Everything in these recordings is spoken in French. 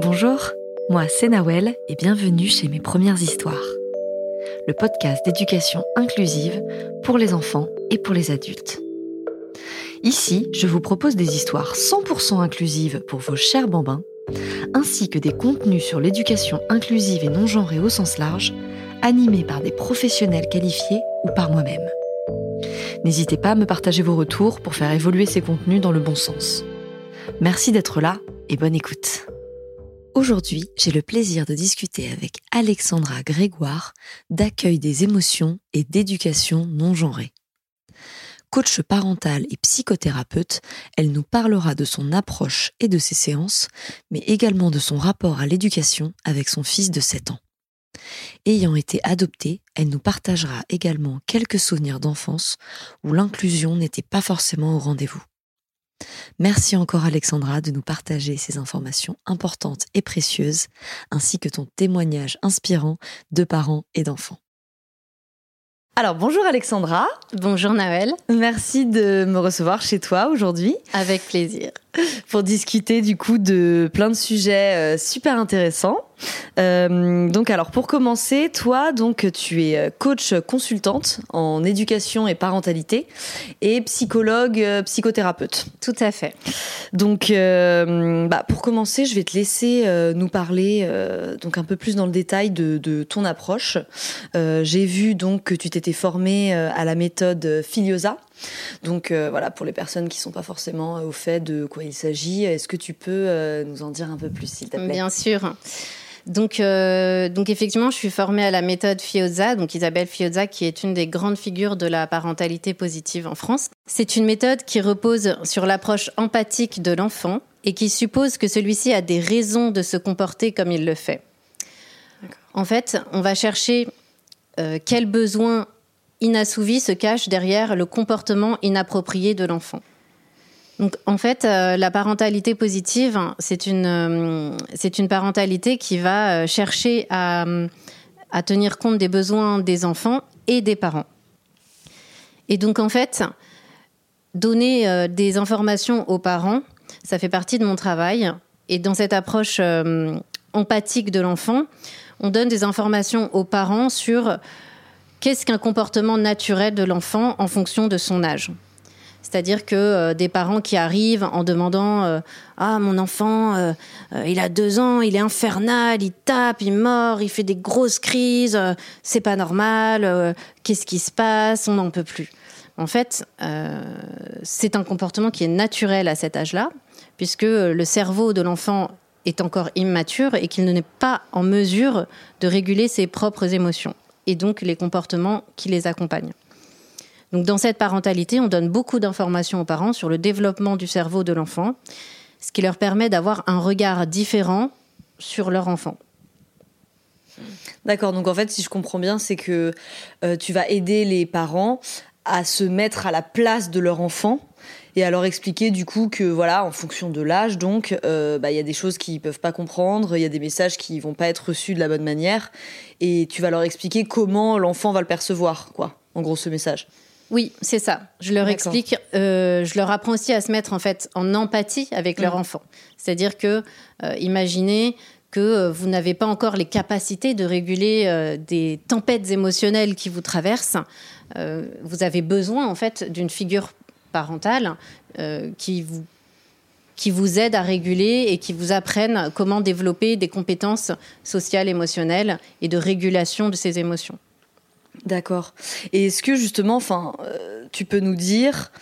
Bonjour, moi c'est Nawel et bienvenue chez mes premières histoires. Le podcast d'éducation inclusive pour les enfants et pour les adultes. Ici, je vous propose des histoires 100% inclusives pour vos chers bambins, ainsi que des contenus sur l'éducation inclusive et non genrée au sens large, animés par des professionnels qualifiés ou par moi-même. N'hésitez pas à me partager vos retours pour faire évoluer ces contenus dans le bon sens. Merci d'être là et bonne écoute. Aujourd'hui, j'ai le plaisir de discuter avec Alexandra Grégoire d'accueil des émotions et d'éducation non genrée. Coach parentale et psychothérapeute, elle nous parlera de son approche et de ses séances, mais également de son rapport à l'éducation avec son fils de 7 ans. Ayant été adoptée, elle nous partagera également quelques souvenirs d'enfance où l'inclusion n'était pas forcément au rendez-vous. Merci encore Alexandra de nous partager ces informations importantes et précieuses, ainsi que ton témoignage inspirant de parents et d'enfants. Alors bonjour Alexandra. Bonjour Nawel. Merci de me recevoir chez toi aujourd'hui. Avec plaisir. Pour discuter du coup de plein de sujets euh, super intéressants. Euh, donc alors pour commencer, toi donc tu es euh, coach consultante en éducation et parentalité et psychologue euh, psychothérapeute. Tout à fait. Donc bah, pour commencer, je vais te laisser nous parler donc un peu plus dans le détail de, de ton approche. J'ai vu donc que tu t'étais formée à la méthode Filiosa. Donc voilà, pour les personnes qui sont pas forcément au fait de quoi il s'agit, est-ce que tu peux nous en dire un peu plus, s'il te plaît? Bien sûr. Donc, euh, donc effectivement, je suis formée à la méthode Fioza, donc Isabelle Fioza, qui est une des grandes figures de la parentalité positive en France. C'est une méthode qui repose sur l'approche empathique de l'enfant et qui suppose que celui-ci a des raisons de se comporter comme il le fait. En fait, on va chercher euh, quels besoins inassouvis se cachent derrière le comportement inapproprié de l'enfant. Donc, en fait, euh, la parentalité positive, c'est une, euh, une parentalité qui va euh, chercher à, tenir compte des besoins des enfants et des parents. Et donc, en fait, donner des informations aux parents, ça fait partie de mon travail. Et dans cette approche empathique de l'enfant, on donne des informations aux parents sur qu'est-ce qu'un comportement naturel de l'enfant en fonction de son âge? C'est-à-dire que euh, des parents qui arrivent en demandant euh, Ah, mon enfant, euh, il a deux ans, il est infernal, il tape, il mord, il fait des grosses crises, c'est pas normal, qu'est-ce qui se passe, on n'en peut plus. En fait, c'est un comportement qui est naturel à cet âge-là, puisque le cerveau de l'enfant est encore immature et qu'il n'est pas en mesure de réguler ses propres émotions et donc les comportements qui les accompagnent. Donc dans cette parentalité, on donne beaucoup d'informations aux parents sur le développement du cerveau de l'enfant, ce qui leur permet d'avoir un regard différent sur leur enfant. D'accord, donc en fait, si je comprends bien, c'est que euh, tu vas aider les parents à se mettre à la place de leur enfant et à leur expliquer du coup que voilà, en fonction de l'âge, donc euh, bah, il y a des choses qu'ils peuvent pas comprendre, il y a des messages qui vont pas être reçus de la bonne manière, et tu vas leur expliquer comment l'enfant va le percevoir, quoi. En gros, ce message. Oui, c'est ça. Je leur explique, euh, je leur apprends aussi à se mettre en fait en empathie avec leur mm. enfant. C'est-à-dire que, euh, imaginez que vous n'avez pas encore les capacités de réguler des tempêtes émotionnelles qui vous traversent. vous avez besoin en fait d'une figure parentale qui vous qui vous aide à réguler et qui vous apprenne comment développer des compétences sociales, émotionnelles et de régulation de ces émotions. D'accord. Et est-ce que justement, enfin, euh, tu peux nous dire,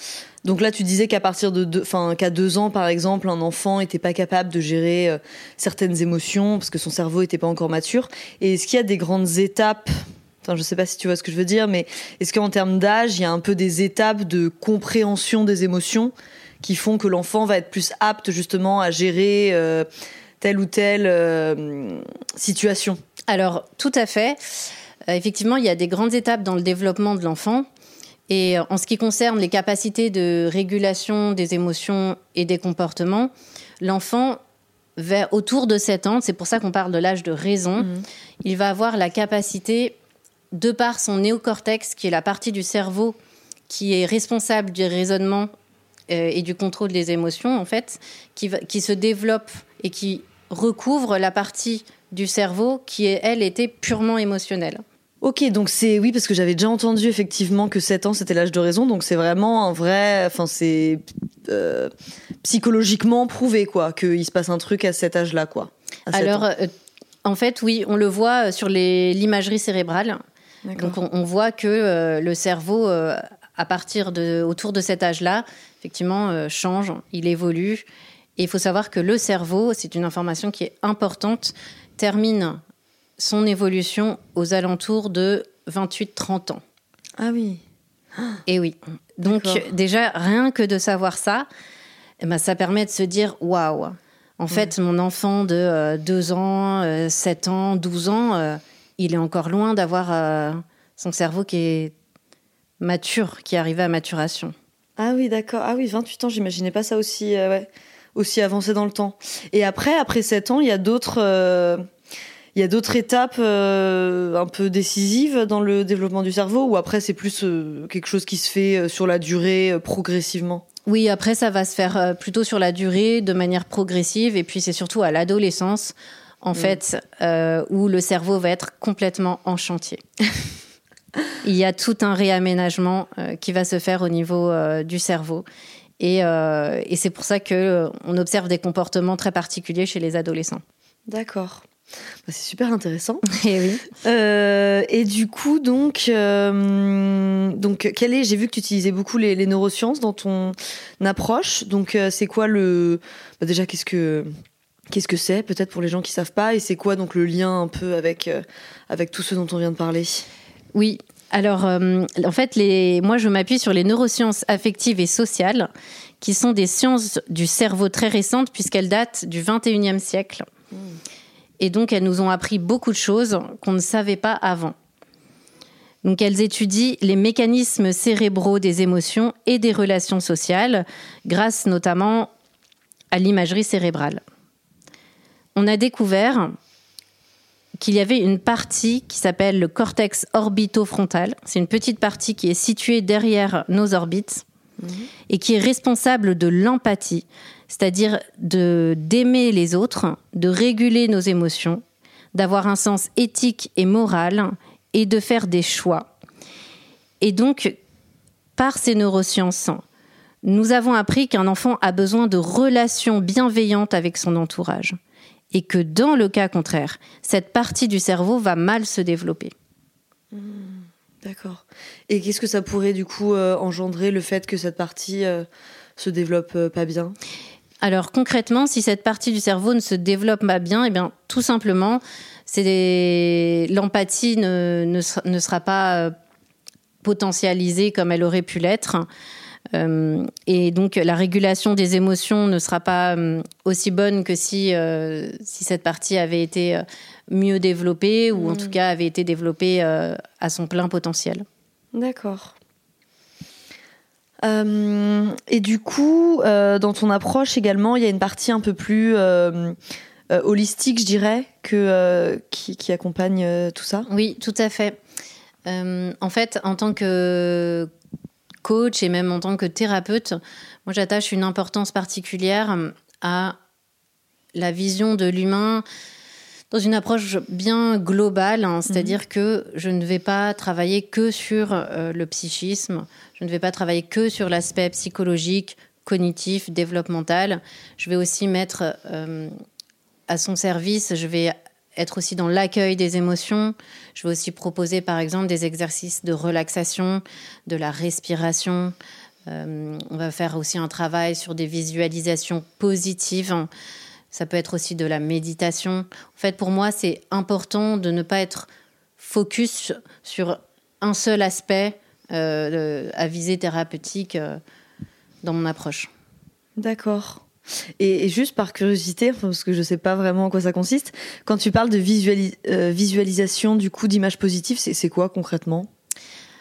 donc là, tu disais qu'à partir de, enfin, qu'à deux ans, par exemple, un enfant n'était pas capable de gérer euh, certaines émotions parce que son cerveau n'était pas encore mature. Et est-ce qu'il y a des grandes étapes Enfin, je sais pas si tu vois ce que je veux dire, mais est-ce qu'en termes d'âge, il y a un peu des étapes de compréhension des émotions qui font que l'enfant va être plus apte justement à gérer euh, telle ou telle situation? Alors, tout à fait. Euh, effectivement, il y a des grandes étapes dans le développement de l'enfant. Et euh, en ce qui concerne les capacités de régulation des émotions et des comportements, l'enfant, autour de 7 ans, c'est pour ça qu'on parle de l'âge de raison, mhm. il va avoir la capacité, de par son néocortex, qui est la partie du cerveau qui est responsable du raisonnement euh, et du contrôle des émotions, en fait, qui, qui se développe et qui recouvre la partie du cerveau qui, elle, était purement émotionnelle. Ok, donc c'est oui parce que j'avais déjà entendu effectivement que 7 ans c'était l'âge de raison, donc c'est vraiment un vrai, enfin c'est euh, psychologiquement prouvé quoi, qu'il se passe un truc à cet âge-là quoi. Alors euh, en fait oui, on le voit sur l'imagerie cérébrale. Donc on, voit que euh, le cerveau à partir de autour de cet âge-là, effectivement change, il évolue. Et il faut savoir que le cerveau, c'est une information qui est importante, termine son évolution aux alentours de 28-30 ans. Ah oui. Et oui. Donc déjà, rien que de savoir ça, eh ben, ça permet de se dire, waouh, en fait, mon enfant de 2 euh, ans, 7 euh, ans, 12 ans, euh, il est encore loin d'avoir son cerveau qui est mature, qui est arrivé à maturation. Ah oui, d'accord. Ah oui, 28 ans, j'imaginais pas ça aussi, aussi avancé dans le temps. Et après, après 7 ans, il y a d'autres il y a d'autres étapes euh, un peu décisives dans le développement du cerveau ou après c'est plus euh, quelque chose qui se fait euh, sur la durée progressivement? Oui, après ça va se faire plutôt sur la durée de manière progressive et puis c'est surtout à l'adolescence en mm. fait où le cerveau va être complètement en chantier. Il y a tout un réaménagement qui va se faire au niveau du cerveau. Et, et c'est pour ça qu'on observe des comportements très particuliers chez les adolescents. D'accord. Bah, c'est super intéressant. Et eh oui. Euh, et du coup, donc, euh, donc, quel est J'ai vu que tu utilisais beaucoup les, neurosciences dans ton approche. Donc, euh, c'est quoi le bah, Déjà, qu'est-ce que qu'est-ce que c'est Peut-être pour les gens qui savent pas. Et c'est quoi donc le lien un peu avec avec tout ce dont on vient de parler? Oui. Alors, en fait, les... moi, je m'appuie sur les neurosciences affectives et sociales, qui sont des sciences du cerveau très récentes, puisqu'elles datent du 21e siècle. Mmh. Et donc, elles nous ont appris beaucoup de choses qu'on ne savait pas avant. Donc, elles étudient les mécanismes cérébraux des émotions et des relations sociales, grâce notamment à l'imagerie cérébrale. On a découvert qu'il y avait une partie qui s'appelle le cortex orbitofrontal. C'est une petite partie qui est située derrière nos orbites mhm. et qui est responsable de l'empathie, c'est-à-dire de d'aimer les autres, de réguler nos émotions, d'avoir un sens éthique et moral et de faire des choix. Et donc, par ces neurosciences, nous avons appris qu'un enfant a besoin de relations bienveillantes avec son entourage et que dans le cas contraire, cette partie du cerveau va mal se développer. Mmh, d'accord. Et qu'est-ce que ça pourrait du coup euh, engendrer le fait que cette partie euh, se développe euh, pas bien? Alors concrètement, si cette partie du cerveau ne se développe pas bien, eh bien tout simplement, c'est l'empathie ne, sera pas euh, potentialisée comme elle aurait pu l'être. Euh, et donc la régulation des émotions ne sera pas euh, aussi bonne que si, si cette partie avait été mieux développée ou en tout cas avait été développée à son plein potentiel. D'accord. Euh, et du coup, euh, dans ton approche également, il y a une partie un peu plus euh, holistique, je dirais, que, qui, accompagne tout ça? Oui, tout à fait. en fait, en tant que coach et même en tant que thérapeute, moi j'attache une importance particulière à la vision de l'humain dans une approche bien globale, hein, c'est-à-dire mhm. que je ne vais pas travailler que sur le psychisme, je ne vais pas travailler que sur l'aspect psychologique, cognitif, développemental. Je vais aussi mettre euh, à son service, je vais être aussi dans l'accueil des émotions. Je vais aussi proposer, par exemple, des exercices de relaxation, de la respiration. Euh, on va faire aussi un travail sur des visualisations positives. Ça peut être aussi de la méditation. En fait, pour moi, c'est important de ne pas être focus sur un seul aspect euh, à visée thérapeutique euh, dans mon approche. D'accord. Et, juste par curiosité, parce que je ne sais pas vraiment en quoi ça consiste, quand tu parles de euh, visualisation du coup d'image positive, c'est quoi concrètement?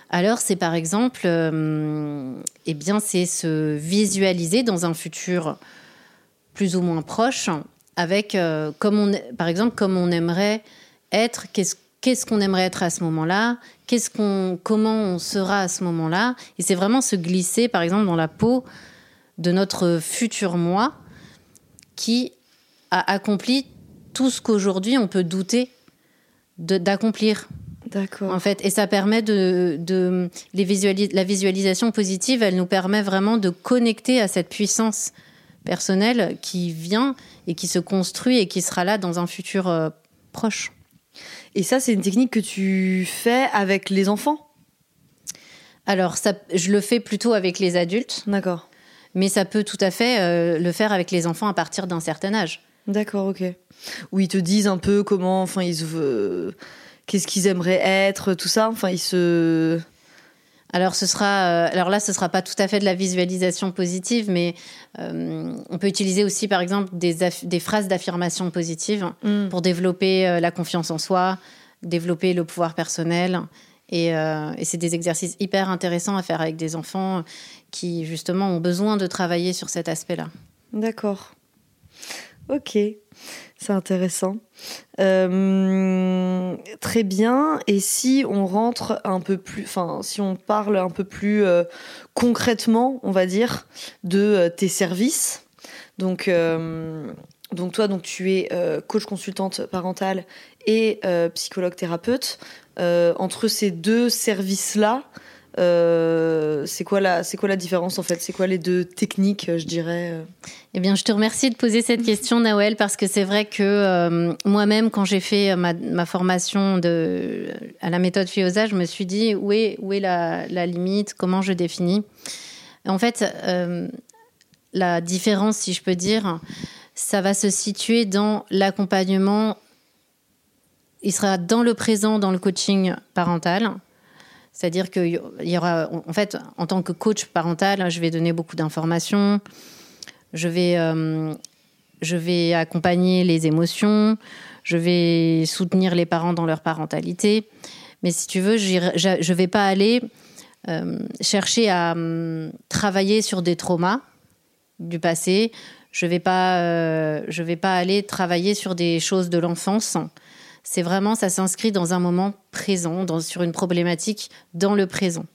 Alors, c'est par exemple, eh bien, c'est se visualiser dans un futur plus ou moins proche, avec, on, par exemple, comme on aimerait être, qu'est-ce qu'on aimerait être à ce moment-là, comment on sera à ce moment-là? Et c'est vraiment se glisser, par exemple, dans la peau de notre futur moi qui a accompli tout ce qu'aujourd'hui on peut douter d'accomplir. D'accord. En fait, et ça permet de, de les la visualisation positive, elle nous permet vraiment de connecter à cette puissance personnelle qui vient et qui se construit et qui sera là dans un futur euh, proche. Et ça, c'est une technique que tu fais avec les enfants? Alors, ça, je le fais plutôt avec les adultes. D'accord. Mais ça peut tout à fait euh, le faire avec les enfants à partir d'un certain âge. D'accord, ok. Où ils te disent un peu comment, enfin, ils se qu'est-ce qu'ils aimeraient être, tout ça. Enfin, ils se. Alors, ce sera, euh, alors là, ce sera pas tout à fait de la visualisation positive, mais euh, on peut utiliser aussi, par exemple, des, des phrases d'affirmation positive mm. pour développer euh, la confiance en soi, développer le pouvoir personnel. Et, et c'est des exercices hyper intéressants à faire avec des enfants qui, justement, ont besoin de travailler sur cet aspect-là. D'accord. Ok. C'est intéressant. Euh, très bien. Et si on rentre un peu plus, enfin, si on parle un peu plus euh, concrètement, on va dire, de euh, tes services. Donc, donc toi, donc tu es coach consultante parentale et psychologue thérapeute. Entre ces deux services-là, euh, c'est quoi la différence en fait? C'est quoi les deux techniques, je dirais euh? Eh bien, je te remercie de poser cette question, Nawel, parce que c'est vrai que euh, moi-même, quand j'ai fait ma, formation à la méthode FIOSA, je me suis dit où est où est la limite? Comment je définis? En fait, la différence, si je peux dire, ça va se situer dans l'accompagnement. Il sera dans le présent, dans le coaching parental c'est-à-dire qu'il y aura, en fait, en tant que coach parental, je vais donner beaucoup d'informations. Je vais, euh, je vais accompagner les émotions. Je vais soutenir les parents dans leur parentalité. Mais si tu veux, je ne vais pas aller euh, chercher à hum, travailler sur des traumas du passé. Je ne vais, euh, vais pas aller travailler sur des choses de l'enfance c'est vraiment, ça s'inscrit dans un moment présent, dans, sur une problématique dans le présent.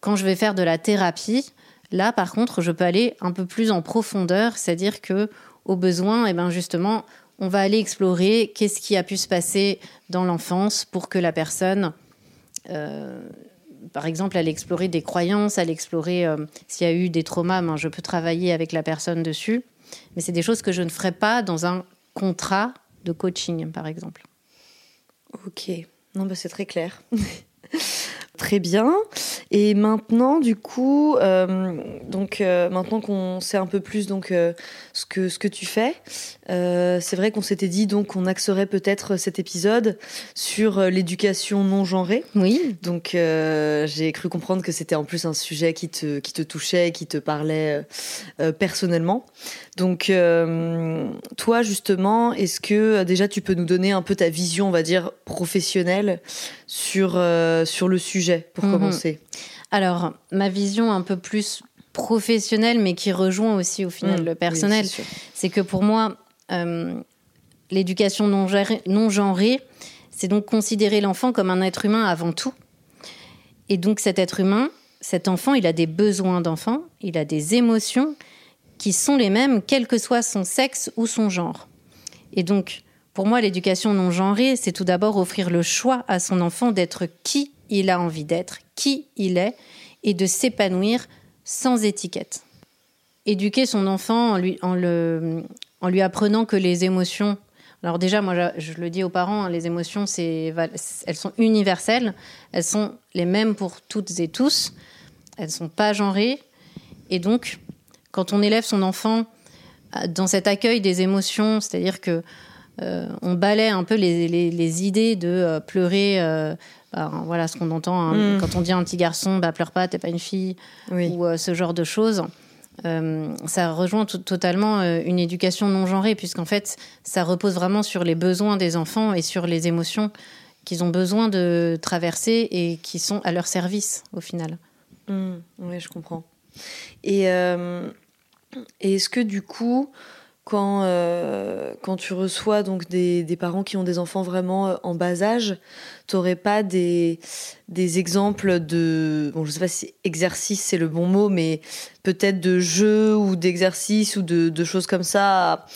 Quand je vais faire de la thérapie, là, par contre, je peux aller un peu plus en profondeur, c'est-à-dire que, au besoin, et eh ben justement, on va aller explorer qu'est-ce qui a pu se passer dans l'enfance pour que la personne, euh, par exemple, elle explorer des croyances, elle explorer euh, s'il y a eu des traumas, ben, je peux travailler avec la personne dessus. Mais c'est des choses que je ne ferai pas dans un contrat de coaching, par exemple. Ok, non, bah, c'est très clair. Très bien. Et maintenant, du coup, euh, donc euh, maintenant qu'on sait un peu plus donc euh, ce que ce que tu fais, c'est vrai qu'on s'était dit donc qu'on axerait peut-être cet épisode sur l'éducation non genrée. Oui. Donc j'ai cru comprendre que c'était en plus un sujet qui te qui te touchait, qui te parlait personnellement. Donc toi justement, est-ce que déjà tu peux nous donner un peu ta vision, on va dire professionnelle sur sur le sujet pour mhm. commencer alors, ma vision un peu plus professionnelle, mais qui rejoint aussi au final mmh, le personnel, c'est que pour moi, euh, l'éducation non, non genrée, c'est donc considérer l'enfant comme un être humain avant tout. Et donc cet être humain, cet enfant, il a des besoins d'enfant, il a des émotions qui sont les mêmes, quel que soit son sexe ou son genre. Et donc, pour moi, l'éducation non genrée, c'est tout d'abord offrir le choix à son enfant d'être qui il a envie d'être, qui il est, et de s'épanouir sans étiquette. Éduquer son enfant en lui, en lui apprenant que les émotions, alors déjà, moi, je, le dis aux parents, hein, les émotions, elles sont universelles, elles sont les mêmes pour toutes et tous, elles ne sont pas genrées, et donc, quand on élève son enfant euh, dans cet accueil des émotions, c'est-à-dire que on balaie un peu les, idées de euh, pleurer bah, voilà ce qu'on entend hein. mm. quand on dit à un petit garçon bah pleure pas t'es pas une fille ou euh, ce genre de choses euh, ça rejoint totalement euh, une éducation non genrée puisqu'en fait ça repose vraiment sur les besoins des enfants et sur les émotions qu'ils ont besoin de traverser et qui sont à leur service au final mm. oui je comprends et, et est-ce que du coup quand, euh, quand tu reçois donc des, des, parents qui ont des enfants vraiment euh, en bas âge, tu n'aurais pas des, des exemples de, bon je sais pas si exercice c'est le bon mot, mais peut-être de jeux ou d'exercices ou de, de, choses comme ça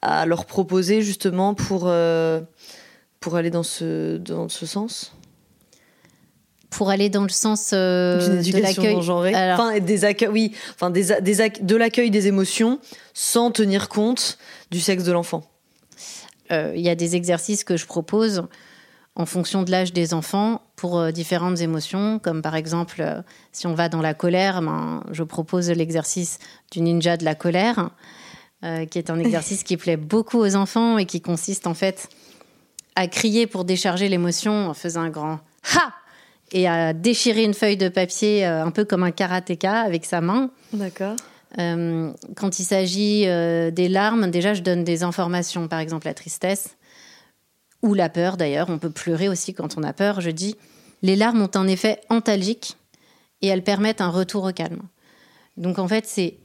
à leur proposer justement pour, pour aller dans ce, dans ce sens? Pour aller dans le sens euh, de l'accueil. Enfin, des accueils, oui, enfin des, des de l'accueil des émotions sans tenir compte du sexe de l'enfant. Euh, il y a des exercices que je propose en fonction de l'âge des enfants pour euh, différentes émotions, comme par exemple si on va dans la colère, ben, je propose l'exercice du ninja de la colère, qui est un exercice qui plaît beaucoup aux enfants et qui consiste en fait à crier pour décharger l'émotion en faisant un grand ha et à déchirer une feuille de papier euh, un peu comme un karatéka avec sa main. D'accord. Euh, quand il s'agit euh, des larmes, déjà je donne des informations, par exemple la tristesse ou la peur d'ailleurs. On peut pleurer aussi quand on a peur. Je dis, les larmes ont un effet antalgique et elles permettent un retour au calme. Donc en fait, c'est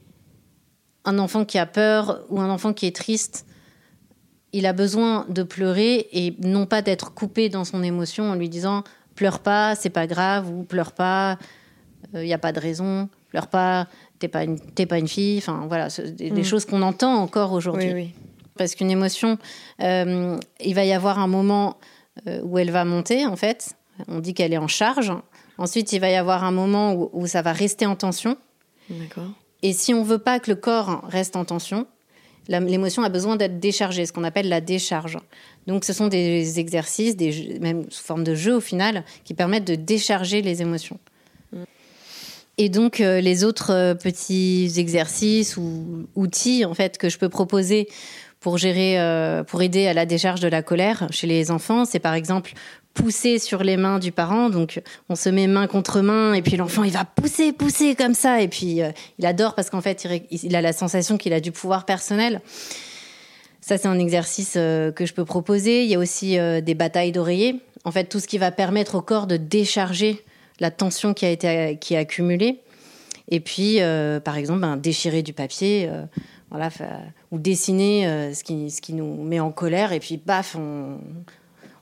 un enfant qui a peur ou un enfant qui est triste. Il a besoin de pleurer et non pas d'être coupé dans son émotion en lui disant pleure pas, c'est pas grave, ou pleure pas, il euh, n'y a pas de raison, pleure pas, t'es pas une, pas une fille. Enfin, voilà, des, mm. choses qu'on entend encore aujourd'hui. Parce qu'une émotion, euh, il va y avoir un moment euh, où elle va monter, en fait. On dit qu'elle est en charge. Ensuite, il va y avoir un moment où, où ça va rester en tension. Et si on veut pas que le corps reste en tension, l'émotion a besoin d'être déchargée, ce qu'on appelle la décharge. Donc ce sont des exercices, des même sous forme de jeu au final, qui permettent de décharger les émotions. Mm. Et donc euh, les autres euh, petits exercices ou outils en fait que je peux proposer pour gérer, euh, pour aider à la décharge de la colère chez les enfants, c'est par exemple pousser sur les mains du parent. Donc, on se met main contre main et puis l'enfant, il va pousser, pousser comme ça. Et puis, il adore parce qu'en fait, il, a la sensation qu'il a du pouvoir personnel. Ça, c'est un exercice euh, que je peux proposer. Il y a aussi euh, des batailles d'oreiller. En fait, tout ce qui va permettre au corps de décharger la tension qui a été qui est accumulée. Et puis, euh, par exemple, ben, déchirer du papier, voilà, ou dessiner ce, qui, ce qui nous met en colère. Et puis, paf, on,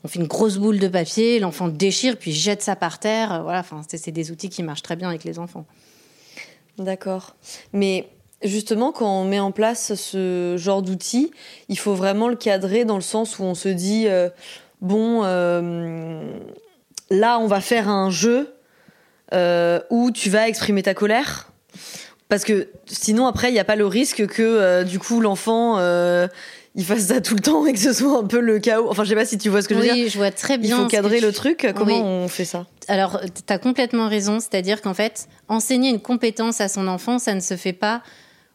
on fait une grosse boule de papier, l'enfant déchire, puis jette ça par terre. Voilà, enfin, c'est des outils qui marchent très bien avec les enfants. D'accord. Mais Justement, quand on met en place ce genre d'outil, il faut vraiment le cadrer dans le sens où on se dit euh, bon, euh, là, on va faire un jeu euh, où tu vas exprimer ta colère. Parce que sinon, après, il n'y a pas le risque que du coup l'enfant il fasse ça tout le temps et que ce soit un peu le chaos. Enfin, je sais pas si tu vois ce que je veux dire. Oui, je vois très bien. Il faut cadrer le truc. Comment on fait ça Alors, tu as complètement raison. C'est-à-dire qu'en fait, enseigner une compétence à son enfant, ça ne se fait pas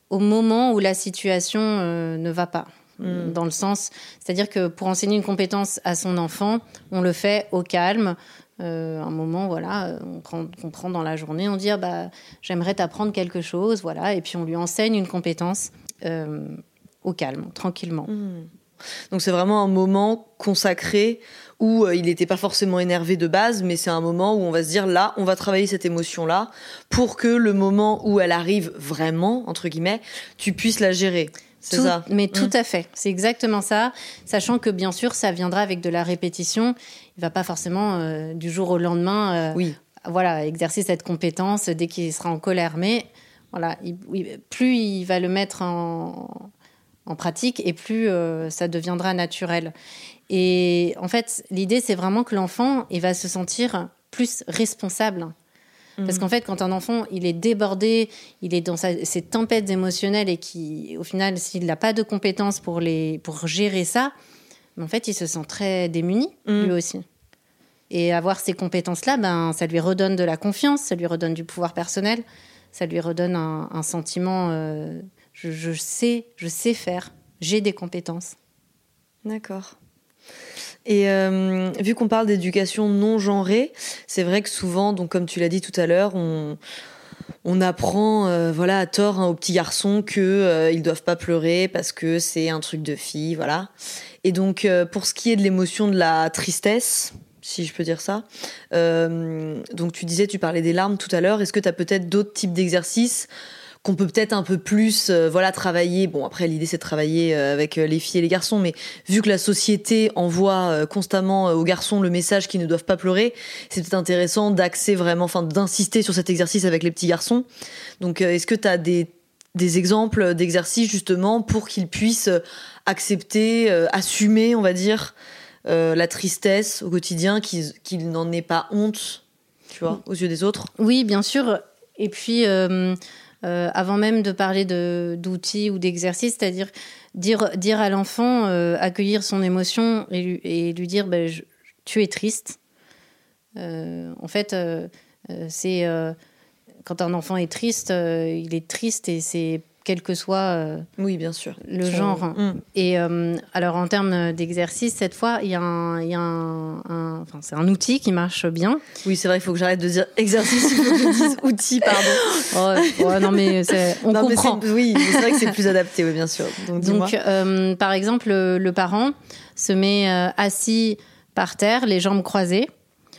au moment où la situation euh, ne va pas. Hmm. Dans le sens, c'est-à-dire que pour enseigner une compétence à son enfant, on le fait au calme. Euh, un moment, voilà, on prend, on prend dans la journée, on dit ah bah j'aimerais t'apprendre quelque chose, voilà, et puis on lui enseigne une compétence euh, au calme, tranquillement. Hmm. Donc c'est vraiment un moment consacré où euh, il n'était pas forcément énervé de base, mais c'est un moment où on va se dire là, on va travailler cette émotion-là pour que le moment où elle arrive vraiment, entre guillemets, tu puisses la gérer. C'est ça. Mais tout mmh. à fait. C'est exactement ça. Sachant que bien sûr, ça viendra avec de la répétition. Il va pas forcément euh, du jour au lendemain, euh, oui. voilà, exercer cette compétence dès qu'il sera en colère. Mais voilà, plus il va le mettre en, en pratique et plus ça deviendra naturel. Et en fait, l'idée, c'est vraiment que l'enfant, il va se sentir plus responsable. Parce mhm. qu'en fait, quand un enfant, il est débordé, il est dans ses tempêtes émotionnelles et qui, au final, s'il n'a pas de compétences pour, les, pour gérer ça, en fait, il se sent très démuni, mhm. lui aussi. Et avoir ces compétences-là, ben, ça lui redonne de la confiance, ça lui redonne du pouvoir personnel, ça lui redonne un, sentiment, euh, je, sais, je sais faire, j'ai des compétences. D'accord. Et euh, vu qu'on parle d'éducation non genrée, c'est vrai que souvent, donc comme tu l'as dit tout à l'heure, on, apprend euh, voilà à tort hein, aux petits garçons que euh, ils doivent pas pleurer parce que c'est un truc de fille, voilà. Et donc pour ce qui est de l'émotion de la tristesse, si je peux dire ça. donc tu disais, tu parlais des larmes tout à l'heure. Est-ce que tu as peut-être d'autres types d'exercices qu'on peut peut-être un peu plus euh, voilà travailler bon après l'idée c'est de travailler euh, avec euh, les filles et les garçons mais vu que la société envoie constamment aux garçons le message qu'ils ne doivent pas pleurer c'est peut-être intéressant d'axer vraiment enfin d'insister sur cet exercice avec les petits garçons donc est-ce que tu as des des exemples d'exercices justement pour qu'ils puissent accepter, euh, assumer, on va dire, euh, la tristesse au quotidien, qu'ils n'en aient pas honte, tu vois, aux yeux des autres? Oui, bien sûr. Et puis, euh, avant même de parler d'outils ou d'exercices, c'est-à-dire dire, dire à l'enfant, accueillir son émotion et lui, dire ben, tu es triste. en fait, c'est quand un enfant est triste, il est triste et c'est quel que soit euh, oui, bien sûr. le genre. Mm. Et euh, alors en termes d'exercice, cette fois, il y a un, il y a un, enfin, c'est un outil qui marche bien. Oui, c'est vrai, il faut que j'arrête de dire exercice, il faut que je dise outil, pardon. Oh, non mais on comprend. oui, c'est vrai que c'est plus adapté, oui, bien sûr. Donc, euh, par exemple, le, parent se met assis par terre, les jambes croisées,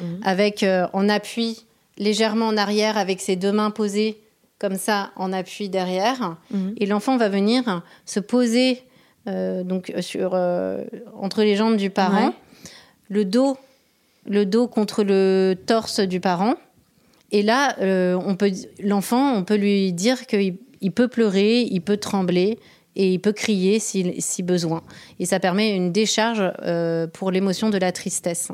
mm. avec en appui légèrement en arrière, avec ses deux mains posées comme ça en appui derrière. Mhm. Et l'enfant va venir se poser euh, donc sur, euh, entre les jambes du parent, le, dos, le dos contre le torse du parent. Et là, euh, on peut, l'enfant, on peut lui dire qu'il il peut pleurer, il peut trembler et il peut crier si, si besoin. Et ça permet une décharge pour l'émotion de la tristesse.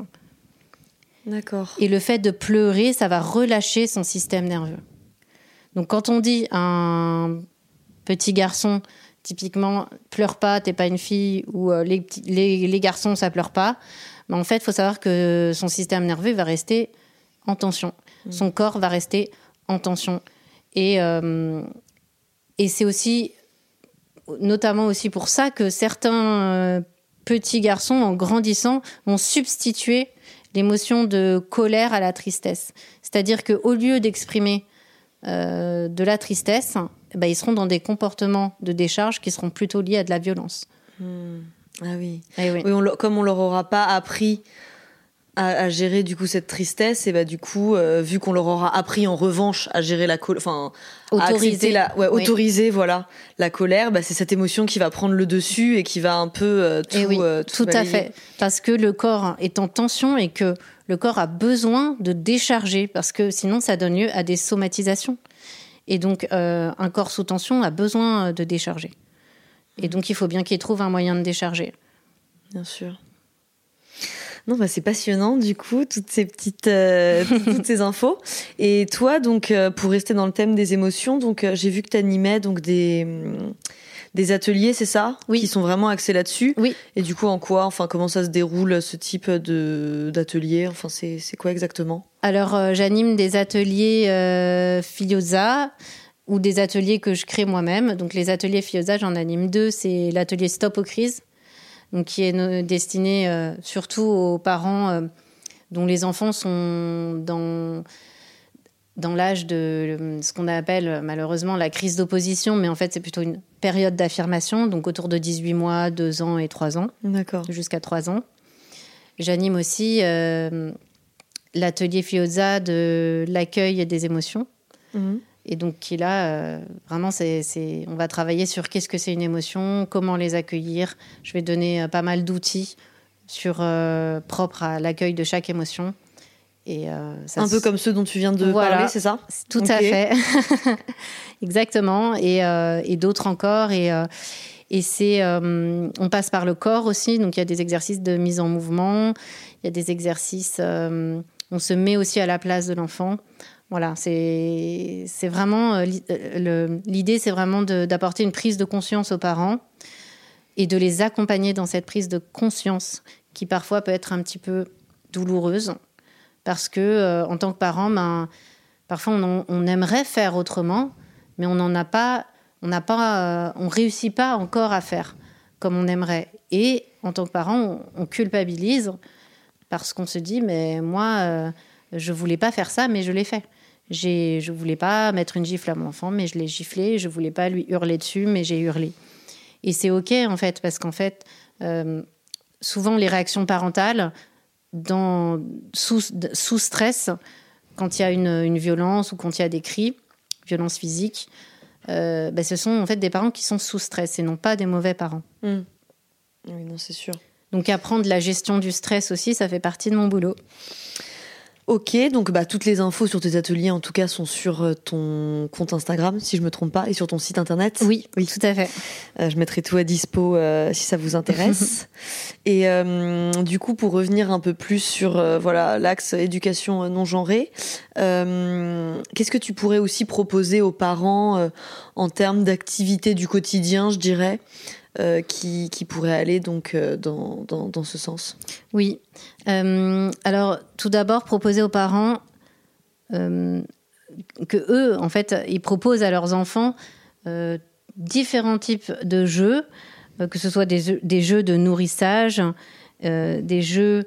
D'accord. Et le fait de pleurer, ça va relâcher son système nerveux. Donc quand on dit à un petit garçon, typiquement, pleure pas, t'es pas une fille, ou euh, les, les, garçons, ça pleure pas, mais en fait, il faut savoir que son système nerveux va rester en tension. Mmh. Son corps va rester en tension. Et, euh, et c'est aussi, notamment aussi pour ça, que certains euh, petits garçons, en grandissant, vont substituer l'émotion de colère à la tristesse. C'est-à-dire qu'au lieu d'exprimer euh, de la tristesse, eh ben, ils seront dans des comportements de décharge qui seront plutôt liés à de la violence. Hmm. Ah oui. Eh oui. comme on leur aura pas appris à, gérer du coup cette tristesse, et bah du coup, euh, vu qu'on leur aura appris en revanche à gérer la colère, enfin autoriser la, ouais, autoriser voilà la colère, bah, c'est cette émotion qui va prendre le dessus et qui va un peu euh, tout, oui, tout, à fait, parce que le corps est en tension et que le corps a besoin de décharger parce que sinon ça donne lieu à des somatisations. Et donc euh, un corps sous tension a besoin de décharger. Et donc il faut bien qu'il trouve un moyen de décharger. Bien sûr. Non, bah c'est passionnant du coup toutes ces petites euh, toutes ces infos. Et toi donc euh, pour rester dans le thème des émotions, donc j'ai vu que tu animais donc des des ateliers, c'est ça? Oui. Qui sont vraiment axés là-dessus? Oui. Et du coup, en quoi Enfin, comment ça se déroule ce type de d'atelier? Enfin, c'est quoi exactement? Alors, euh, j'anime des ateliers euh, Filiosa ou des ateliers que je crée moi-même. Donc, les ateliers Filiosa, j'en anime deux. C'est l'atelier Stop aux crises, donc qui est destiné euh, surtout aux parents dont les enfants sont dans dans l'âge de ce qu'on appelle malheureusement la crise d'opposition, mais en fait c'est plutôt une période d'affirmation, donc autour de 18 mois, 2 ans et 3 ans. D'accord. Jusqu'à 3 ans. J'anime aussi euh, l'atelier Fioza de l'accueil des émotions. Mhm. Et donc qui là, euh, vraiment, c'est, on va travailler sur qu'est-ce que c'est une émotion, comment les accueillir. Je vais donner euh, pas mal d'outils sur, propres à l'accueil de chaque émotion. Et euh, un peu comme ceux dont tu viens de parler, c'est ça? Tout à fait. Exactement. Et, euh, et d'autres encore. Et, euh, et c'est, on passe par le corps aussi. Donc il y a des exercices de mise en mouvement. Il y a des exercices. on se met aussi à la place de l'enfant. Voilà, c'est, c'est vraiment. l'idée, c'est vraiment d'apporter une prise de conscience aux parents et de les accompagner dans cette prise de conscience qui parfois peut être un petit peu douloureuse parce que euh, en tant que parent, ben, parfois on, aimerait faire autrement, mais on n'en a pas, on n'a pas, euh, on réussit pas encore à faire comme on aimerait. Et en tant que parent, on, culpabilise parce qu'on se dit, mais moi, euh, je voulais pas faire ça, mais je l'ai fait. Je voulais pas mettre une gifle à mon enfant, mais je l'ai giflé. Je voulais pas lui hurler dessus, mais j'ai hurlé. Et c'est ok en fait, parce qu'en fait, souvent les réactions parentales dans, sous, sous stress quand il y a une, violence ou quand il y a des cris, violence physique. Euh, bah, ce sont en fait des parents qui sont sous stress et non pas des mauvais parents. Hmm. Oui, non, c'est sûr. Donc apprendre la gestion du stress aussi, ça fait partie de mon boulot. Ok, donc bah, toutes les infos sur tes ateliers, en tout cas, sont sur euh, ton compte Instagram, si je me trompe pas, et sur ton site internet. Oui, oui, tout à fait. Euh, je mettrai tout à dispo euh, si ça vous intéresse. et du coup, pour revenir un peu plus sur voilà l'axe éducation non genrée, qu'est-ce que tu pourrais aussi proposer aux parents en termes d'activités du quotidien, je dirais? Euh, qui, qui, pourrait aller donc euh, dans, dans, ce sens Oui. Euh, alors, tout d'abord, proposer aux parents que eux, en fait, ils proposent à leurs enfants différents types de jeux, que ce soit des jeux de nourrissage, des jeux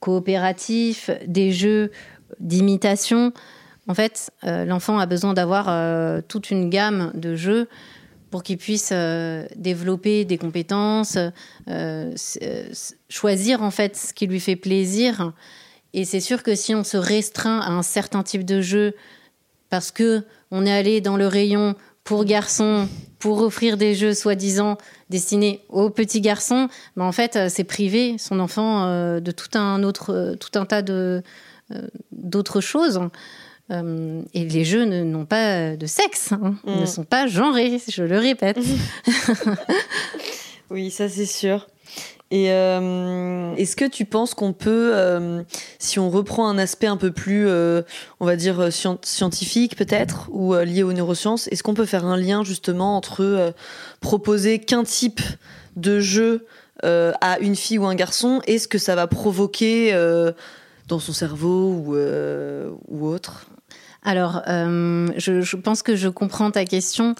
coopératifs, des jeux d'imitation. En fait, l'enfant a besoin d'avoir toute une gamme de jeux pour qu'il puisse euh, développer des compétences, euh, euh, choisir en fait ce qui lui fait plaisir. Et c'est sûr que si on se restreint à un certain type de jeu parce que on est allé dans le rayon pour garçons pour offrir des jeux soi-disant destinés aux petits garçons, ben en fait c'est privé son enfant de tout un autre tout un tas de d'autres choses. Euh, et les jeux n'ont pas de sexe, hein, mm. ne sont pas genrés, je le répète. oui, ça c'est sûr. Et euh, est-ce que tu penses qu'on peut, euh, si on reprend un aspect un peu plus, on va dire, scientifique peut-être, ou lié aux neurosciences, est-ce qu'on peut faire un lien justement entre proposer qu'un type de jeu à une fille ou un garçon et ce que ça va provoquer dans son cerveau ou, ou autre? Alors, euh, je, pense que je comprends ta question.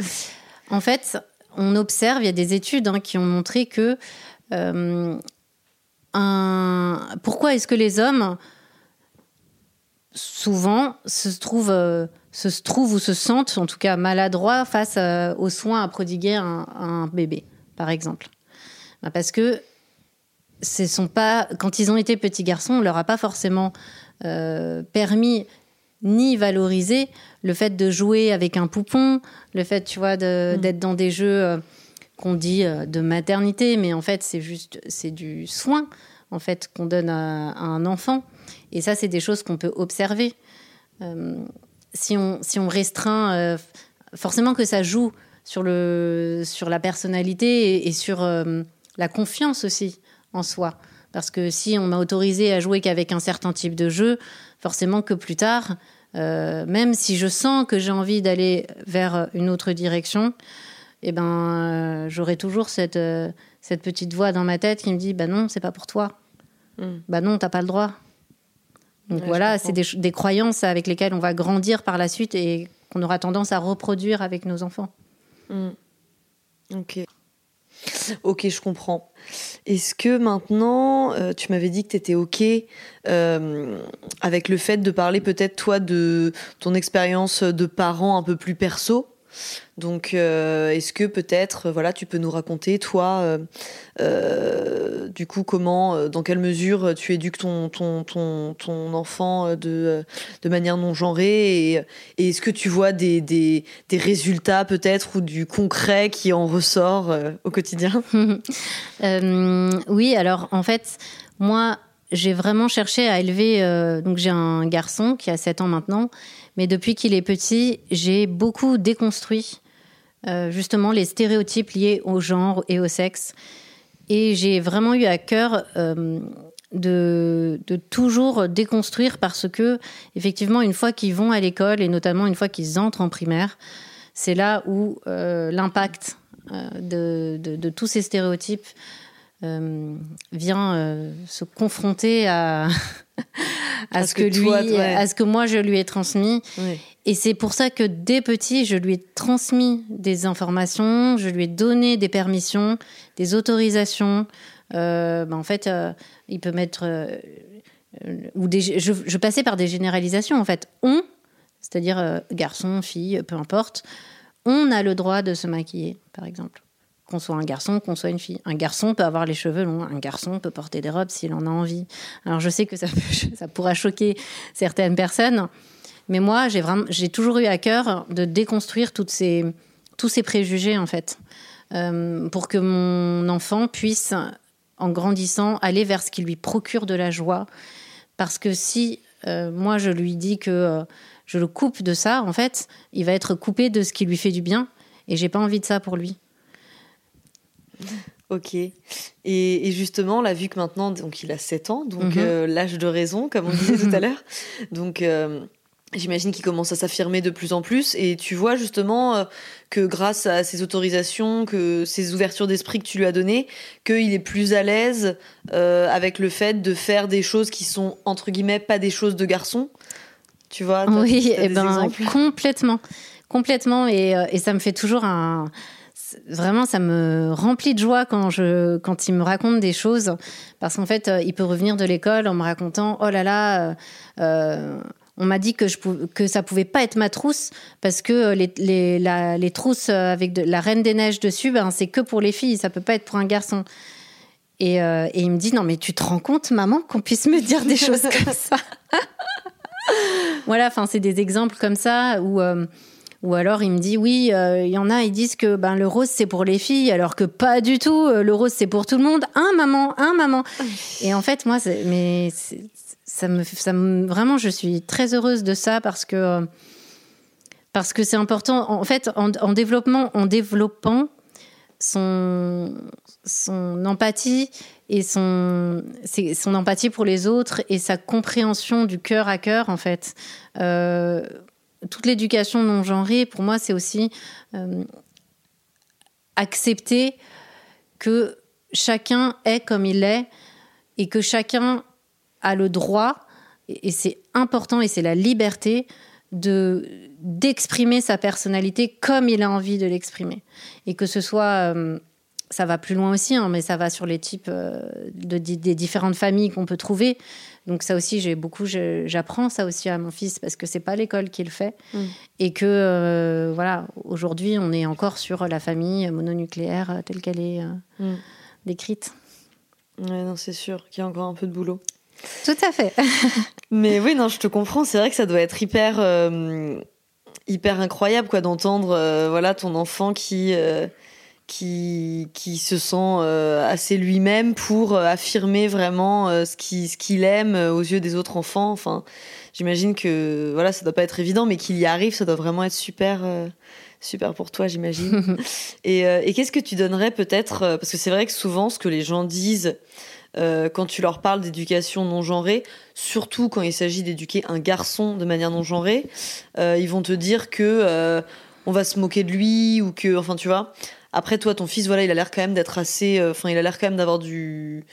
En fait, on observe, il y a des études hein, qui ont montré que euh, pourquoi est-ce que les hommes souvent se trouvent, euh, se trouvent ou se sentent en tout cas maladroits face aux soins à prodiguer à un, bébé, par exemple? Bah, parce que ce sont pas quand ils ont été petits garçons, on leur a pas forcément permis ni valoriser le fait de jouer avec un poupon, le fait, tu vois, mm. d'être dans des jeux euh, qu'on dit euh, de maternité, mais en fait, c'est juste, c'est du soin, en fait, qu'on donne à, un enfant. Et ça, c'est des choses qu'on peut observer. Euh, si, on, si on restreint, forcément que ça joue sur, le, sur la personnalité et, sur la confiance aussi en soi. Parce que si on m'a autorisé à jouer qu'avec un certain type de jeu, forcément que plus tard, euh, même si je sens que j'ai envie d'aller vers une autre direction, eh ben, euh, j'aurai toujours cette, euh, cette petite voix dans ma tête qui me dit Bah non, c'est pas pour toi. Hmm. Bah non, t'as pas le droit. Donc voilà, c'est des, des, croyances avec lesquelles on va grandir par la suite et qu'on aura tendance à reproduire avec nos enfants. Hmm. Ok. Ok, je comprends. Est-ce que maintenant, euh, tu m'avais dit que tu étais ok euh, avec le fait de parler peut-être toi de ton expérience de parent un peu plus perso? Donc, euh, est-ce que peut-être, voilà, tu peux nous raconter, toi, euh, euh, du coup, comment, dans quelle mesure tu éduques ton, ton, ton, ton enfant de, de manière non genrée Et, est-ce que tu vois des, des, des résultats, peut-être, ou du concret qui en ressort au quotidien? Oui, alors, en fait, moi, j'ai vraiment cherché à élever. donc, j'ai un garçon qui a 7 ans maintenant. Mais depuis qu'il est petit, j'ai beaucoup déconstruit euh, justement les stéréotypes liés au genre et au sexe. Et j'ai vraiment eu à cœur euh, de, toujours déconstruire parce que, effectivement, une fois qu'ils vont à l'école et notamment une fois qu'ils entrent en primaire, c'est là où euh, l'impact de, tous ces stéréotypes vient se confronter à, à ce que, lui, à ce que moi je lui ai transmis. Et c'est pour ça que dès petit, je lui ai transmis des informations, je lui ai donné des permissions, des autorisations. Euh, ben, en fait, euh, il peut mettre euh, ou des, je, je, passais par des généralisations. En fait, on, c'est-à-dire garçon, fille, peu importe, on a le droit de se maquiller, par exemple qu'on soit un garçon, qu'on soit une fille. Un garçon peut avoir les cheveux longs, un garçon peut porter des robes s'il en a envie. Alors je sais que ça, pourra choquer certaines personnes, mais moi j'ai toujours eu à cœur de déconstruire toutes ces, tous ces préjugés en fait, euh, pour que mon enfant puisse, en grandissant, aller vers ce qui lui procure de la joie. Parce que si moi je lui dis que je le coupe de ça, en fait, il va être coupé de ce qui lui fait du bien. Et j'ai pas envie de ça pour lui. Ok. Et, justement, là, vu que maintenant, donc, il a 7 ans, donc mhm. euh, l'âge de raison, comme on disait tout à l'heure. Donc, euh, j'imagine qu'il commence à s'affirmer de plus en plus. Et tu vois justement euh, que grâce à ces autorisations, que ces ouvertures d'esprit que tu lui as données, qu'il est plus à l'aise avec le fait de faire des choses qui sont, entre guillemets, pas des choses de garçon. Tu vois Oui, et eh ben, complètement. Complètement. Et, et ça me fait toujours un vraiment, ça me remplit de joie quand, je, quand il me raconte des choses. Parce qu'en fait, euh, il peut revenir de l'école en me racontant Oh là là, euh, euh, on m'a dit que, je, que ça pouvait pas être ma trousse parce que les, les, les trousses avec de, la Reine des Neiges dessus, ben, c'est que pour les filles, ça peut pas être pour un garçon. Et, et il me dit Non, mais tu te rends compte, maman, qu'on puisse me dire des choses comme ça Voilà, enfin, c'est des exemples comme ça où. Ou alors il me dit oui, euh, il y en a, ils disent que ben le rose c'est pour les filles, alors que pas du tout. Euh, le rose c'est pour tout le monde. Un maman, un maman. Et en fait moi, mais ça me, ça me, vraiment, je suis très heureuse de ça parce que parce que c'est important. En fait, en, développement, en développant son son empathie et son son empathie pour les autres et sa compréhension du cœur à cœur en fait. Euh, toute l'éducation non genrée, pour moi, c'est aussi euh, accepter que chacun est comme il est et que chacun a le droit, et, c'est important, et c'est la liberté de d'exprimer sa personnalité comme il a envie de l'exprimer. Et que ce soit... Euh, ça va plus loin aussi, hein, mais ça va sur les types euh, de, des différentes familles qu'on peut trouver. Donc ça aussi, j'ai beaucoup, j'apprends ça aussi à mon fils parce que c'est pas l'école qui le fait mm. et que euh, voilà, aujourd'hui, on est encore sur la famille mononucléaire telle qu'elle est euh, mm. décrite. Ouais, non, c'est sûr qu'il y a encore un peu de boulot. Tout à fait. Mais oui, non, je te comprends. C'est vrai que ça doit être hyper, hyper incroyable, quoi, d'entendre, voilà, ton enfant qui qui, qui se sent euh, assez lui-même pour euh, affirmer vraiment euh, ce qu'il ce qu'il aime aux yeux des autres enfants. Enfin, j'imagine que voilà, ça doit pas être évident, mais qu'il y arrive, ça doit vraiment être super, super pour toi, j'imagine. et, et qu'est-ce que tu donnerais peut-être, parce que c'est vrai que souvent, ce que les gens disent quand tu leur parles d'éducation non genrée, surtout quand il s'agit d'éduquer un garçon de manière non genrée, ils vont te dire que on va se moquer de lui ou que, enfin, tu vois. Après, toi, ton fils, voilà, il a l'air quand même d'être assez. Euh, enfin, il a l'air quand même d'avoir du.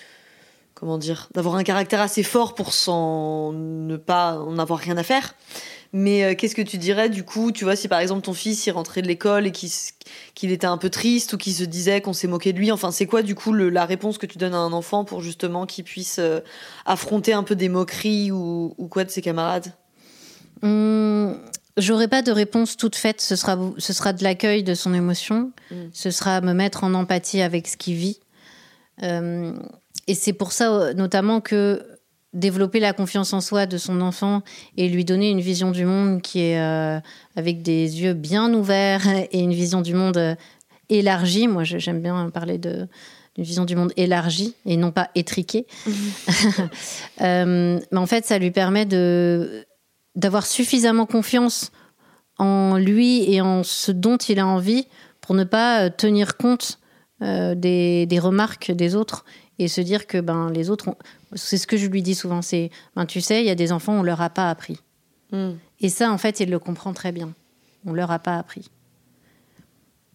Comment dire D'avoir un caractère assez fort pour s'en. ne pas en avoir rien à faire. Mais euh, qu'est-ce que tu dirais du coup Tu vois, si par exemple ton fils il rentrait de l'école et qu'il était un peu triste ou qu'il se disait qu'on s'est moqué de lui, enfin, c'est quoi du coup la réponse que tu donnes à un enfant pour justement qu'il puisse euh, affronter un peu des moqueries ou, quoi de ses camarades? Mmh, J'aurai pas de réponse toute faite. Ce sera, ce sera de l'accueil de son émotion. Mm. Ce sera me mettre en empathie avec ce qu'il vit. Euh, et c'est pour ça, notamment, que développer la confiance en soi de son enfant et lui donner une vision du monde qui est euh, avec des yeux bien ouverts et une vision du monde euh, élargie. Moi, j'aime bien parler de d'une vision du monde élargie et non pas étriquée. Mm. mais en fait, ça lui permet de d'avoir suffisamment confiance en lui et en ce dont il a envie pour ne pas euh, tenir compte euh, des, remarques des autres et se dire que ben les autres c'est ce que je lui dis souvent c'est ben tu sais il y a des enfants on leur a pas appris. Hmm. et ça en fait il le comprend très bien. On leur a pas appris.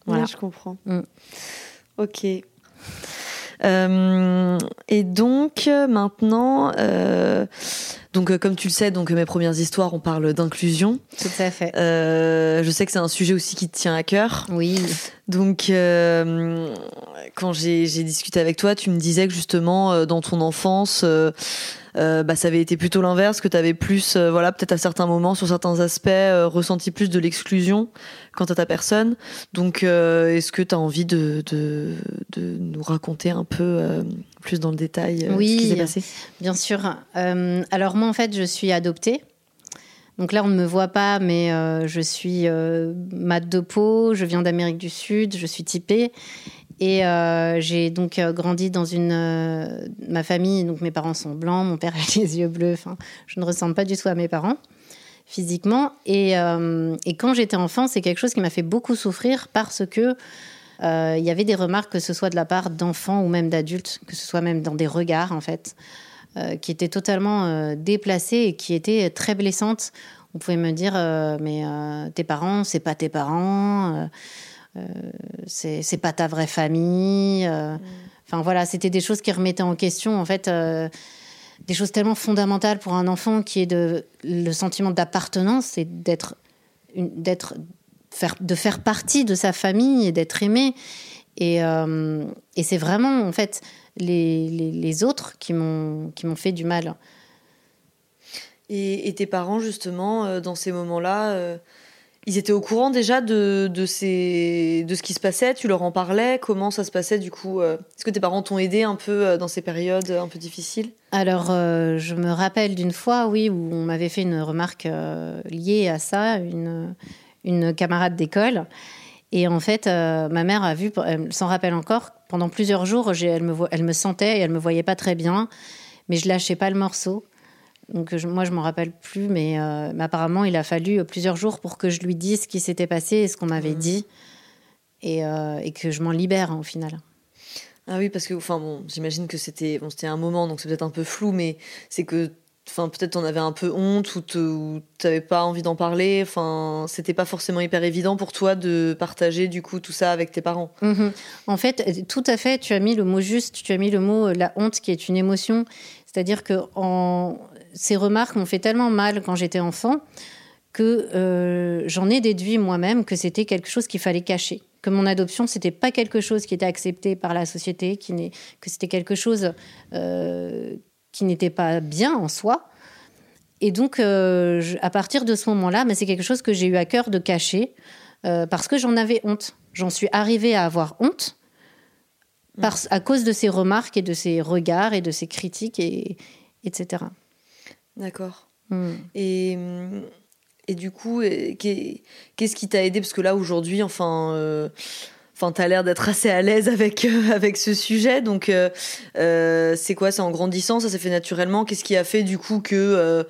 Voilà. je comprends. Hmm. ok et donc maintenant donc, euh, comme tu le sais, donc mes premières histoires, on parle d'inclusion. Tout à fait. Euh, je sais que c'est un sujet aussi qui te tient à cœur. Oui. Donc, euh, quand j'ai discuté avec toi, tu me disais que justement, dans ton enfance, bah, ça avait été plutôt l'inverse, que tu avais plus, voilà, peut-être à certains moments, sur certains aspects, ressenti plus de l'exclusion quant à ta personne. Donc, est-ce que tu as envie de, de, de, nous raconter un peu plus dans le détail oui, ce qui s'est passé? Bien sûr. alors, moi, en fait, je suis adoptée. Donc là, on ne me voit pas, mais euh, je suis euh, mat de peau, je viens d'Amérique du Sud, je suis typée. Et euh, j'ai donc euh, grandi dans une euh, ma famille. Donc mes parents sont blancs, mon père a les yeux bleus. Je ne ressemble pas du tout à mes parents physiquement. Et, et quand j'étais enfant, c'est quelque chose qui m'a fait beaucoup souffrir parce que il y avait des remarques, que ce soit de la part d'enfants ou même d'adultes, que ce soit même dans des regards en fait, qui étaient totalement déplacés et qui étaient très blessantes. On pouvait me dire, mais tes parents, c'est pas tes parents. Euh, c'est pas ta vraie famille. euh. Enfin voilà, c'était des choses qui remettaient en question en fait euh, des choses tellement fondamentales pour un enfant qui est de le sentiment d'appartenance et d'être d'être faire de faire partie de sa famille et d'être aimé. Et, euh, et c'est vraiment en fait les, les, les autres qui m'ont qui m'ont fait du mal. Et, et tes parents, justement, dans ces moments-là, euh, ils étaient au courant déjà de, de, ces, de ce qui se passait? Tu leur en parlais? Comment ça se passait du coup euh Est-ce que tes parents t'ont aidé un peu euh, dans ces périodes un peu difficiles? Alors, euh, je me rappelle d'une fois, oui, où on m'avait fait une remarque euh, liée à ça, une, une camarade d'école. Et en fait, euh, ma mère a vu, elle s'en rappelle encore, pendant plusieurs jours, elle me, elle me sentait et elle me voyait pas très bien, mais je lâchais pas le morceau. Donc je- moi, je m'en rappelle plus, mais, euh, mais apparemment, il a fallu plusieurs jours pour que je lui dise ce qui s'était passé et ce qu'on m'avait dit, et, euh, et que je m'en libère hein, au final. Ah oui, parce que, enfin bon, j'imagine que c'était bon, c'était un moment, donc c'est peut-être un peu flou, mais c'est que, enfin, peut-être t'en avais un peu honte ou ou t'avais pas envie d'en parler. Enfin, c'était pas forcément hyper évident pour toi de partager du coup tout ça avec tes parents. Mhm. En fait, euh, tout à fait, tu as mis le mot juste, tu as mis le mot la honte qui est une émotion. C'est-à-dire que en... ces remarques m'ont fait tellement mal quand j'étais enfant que euh, j'en ai déduit moi-même que c'était quelque chose qu'il fallait cacher. Que mon adoption, c'était pas quelque chose qui était accepté par la société, que c'était quelque chose euh, qui n'était pas bien en soi. Et donc, euh, à partir de ce moment-là, mais c'est quelque chose que j'ai eu à cœur de cacher parce que j'en avais honte. J'en suis arrivée à avoir honte à cause de ces remarques et de ces regards et de ces critiques, et, etc. D'accord. Mm. Et, hum, et du coup, qu'est- qu'est-ce qui t'a aidé? Parce que là, aujourd'hui, enfin, euh, enfin, t'as l'air d'être assez à l'aise avec, euh, avec ce sujet. Donc, euh, c'est quoi? C'est en grandissant Ça s'est fait naturellement? Qu'est-ce qui a fait, du coup, que,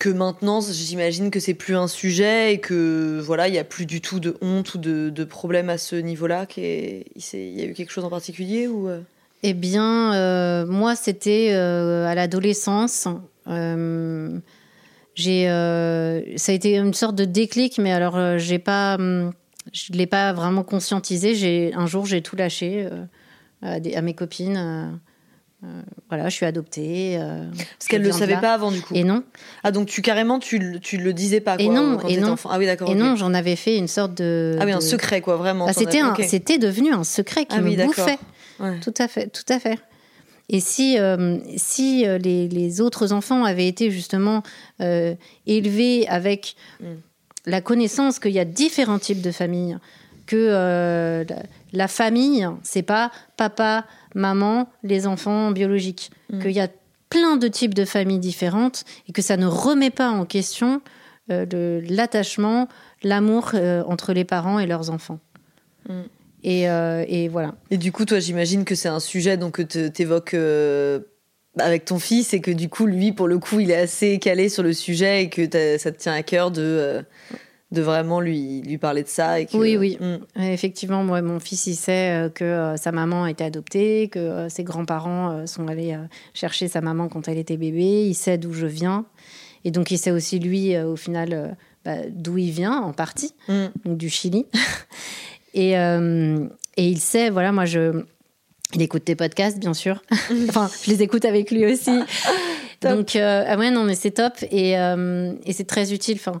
que maintenant, j'imagine que c'est plus un sujet et que, voilà, il n'y a plus du tout de honte ou de, de problème à ce niveau-là? Il y a eu quelque chose en particulier ou Eh bien, euh, moi, c'était euh, à l'adolescence. Euh, j'ai, euh, ça a été une sorte de déclic, mais alors euh, j'ai pas, hum, je l'ai pas vraiment conscientisé. J'ai un jour, j'ai tout lâché à, des- à mes copines. voilà, je suis adoptée. euh, Parce qu'elle ne le savait pas avant, du coup. Et non, Ah, donc tu carrément, tu, tu le disais pas, quoi, Et non, quand et non. enfant. Ah oui, d'accord. et non, j'en avais fait une sorte de. Ah oui, un de- secret, quoi, vraiment. Ah, t'en c'était, c'était devenu un secret qui Ah me oui, bouffait. Ouais. Tout à fait, tout à fait. Et si, euh, si euh, les, les autres enfants avaient été justement euh, élevés avec Mm. la connaissance qu'il y a différents types de familles, que euh, la, famille, c'est pas papa, maman, les enfants biologiques, Mm. qu'il y a plein de types de familles différentes et que ça ne remet pas en question l'attachement, l'amour entre les parents et leurs enfants. Mm. Et, euh, et voilà. Et du coup, toi, j'imagine que c'est un sujet donc, que t'évoques euh, avec ton fils et que du coup, lui, pour le coup, il est assez calé sur le sujet et que ça te tient à cœur de, euh, de vraiment lui, lui parler de ça. Et que, Oui, oui. Mm. Effectivement, moi, mon fils, il sait euh, que sa maman a été adoptée, que ses grands-parents sont allés chercher sa maman quand elle était bébé. Il sait d'où je viens. Et donc, il sait aussi, lui, au final, bah, d'où il vient, en partie, Mm. donc du Chili. et, euh, et il sait, voilà, moi, je. Il écoute tes podcasts, bien sûr. enfin, je les écoute avec lui aussi. Top. Donc, euh, ah ouais, non, mais c'est top. Et, euh, et c'est très utile. Enfin,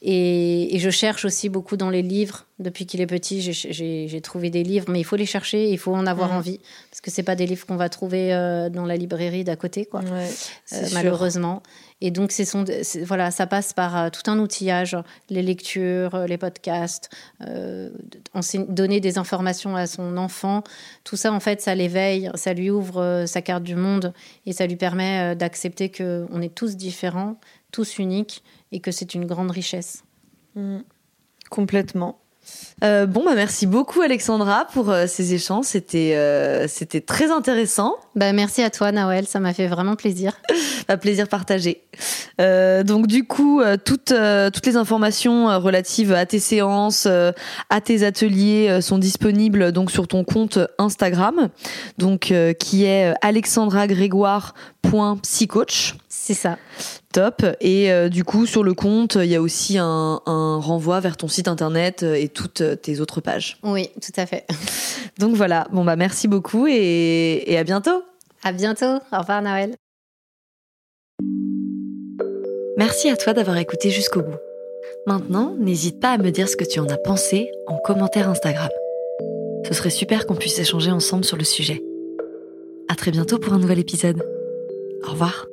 et, et je cherche aussi beaucoup dans les livres. Depuis qu'il est petit, j'ai- trouvé des livres, mais il faut les chercher, il faut en avoir Mhm. envie. Parce que c'est pas des livres qu'on va trouver euh, dans la librairie d'à côté, quoi. Ouais, malheureusement. Et donc, c'est son, voilà, ça passe par euh, tout un outillage, les lectures, euh, les podcasts, euh, donner des informations à son enfant. Tout ça, en fait, ça l'éveille, ça lui ouvre sa carte du monde et ça lui permet d'accepter qu'on est tous différents, tous uniques et que c'est une grande richesse. Mm. Complètement. Euh, bon, bah merci beaucoup Alexandra pour euh, ces échanges. C'était euh, c'était très intéressant. Bah, merci à toi, Nawel. Ça m'a fait vraiment plaisir. Un plaisir partagé. Donc du coup, toutes toutes les informations relatives à tes séances, à tes ateliers sont disponibles donc sur ton compte Instagram, donc qui est euh, alexandragrégoire.psycoach. C'est ça. Top. Et euh, du coup, sur le compte, il y a aussi un, un renvoi vers ton site internet euh, et toutes tes autres pages. Oui, tout à fait. Donc voilà. Bon bah merci beaucoup et, et à bientôt. À bientôt. Au revoir, Nawel. Merci à toi d'avoir écouté jusqu'au bout. Maintenant, n'hésite pas à me dire ce que tu en as pensé en commentaire Instagram. Ce serait super qu'on puisse échanger ensemble sur le sujet. À très bientôt pour un nouvel épisode. Au revoir.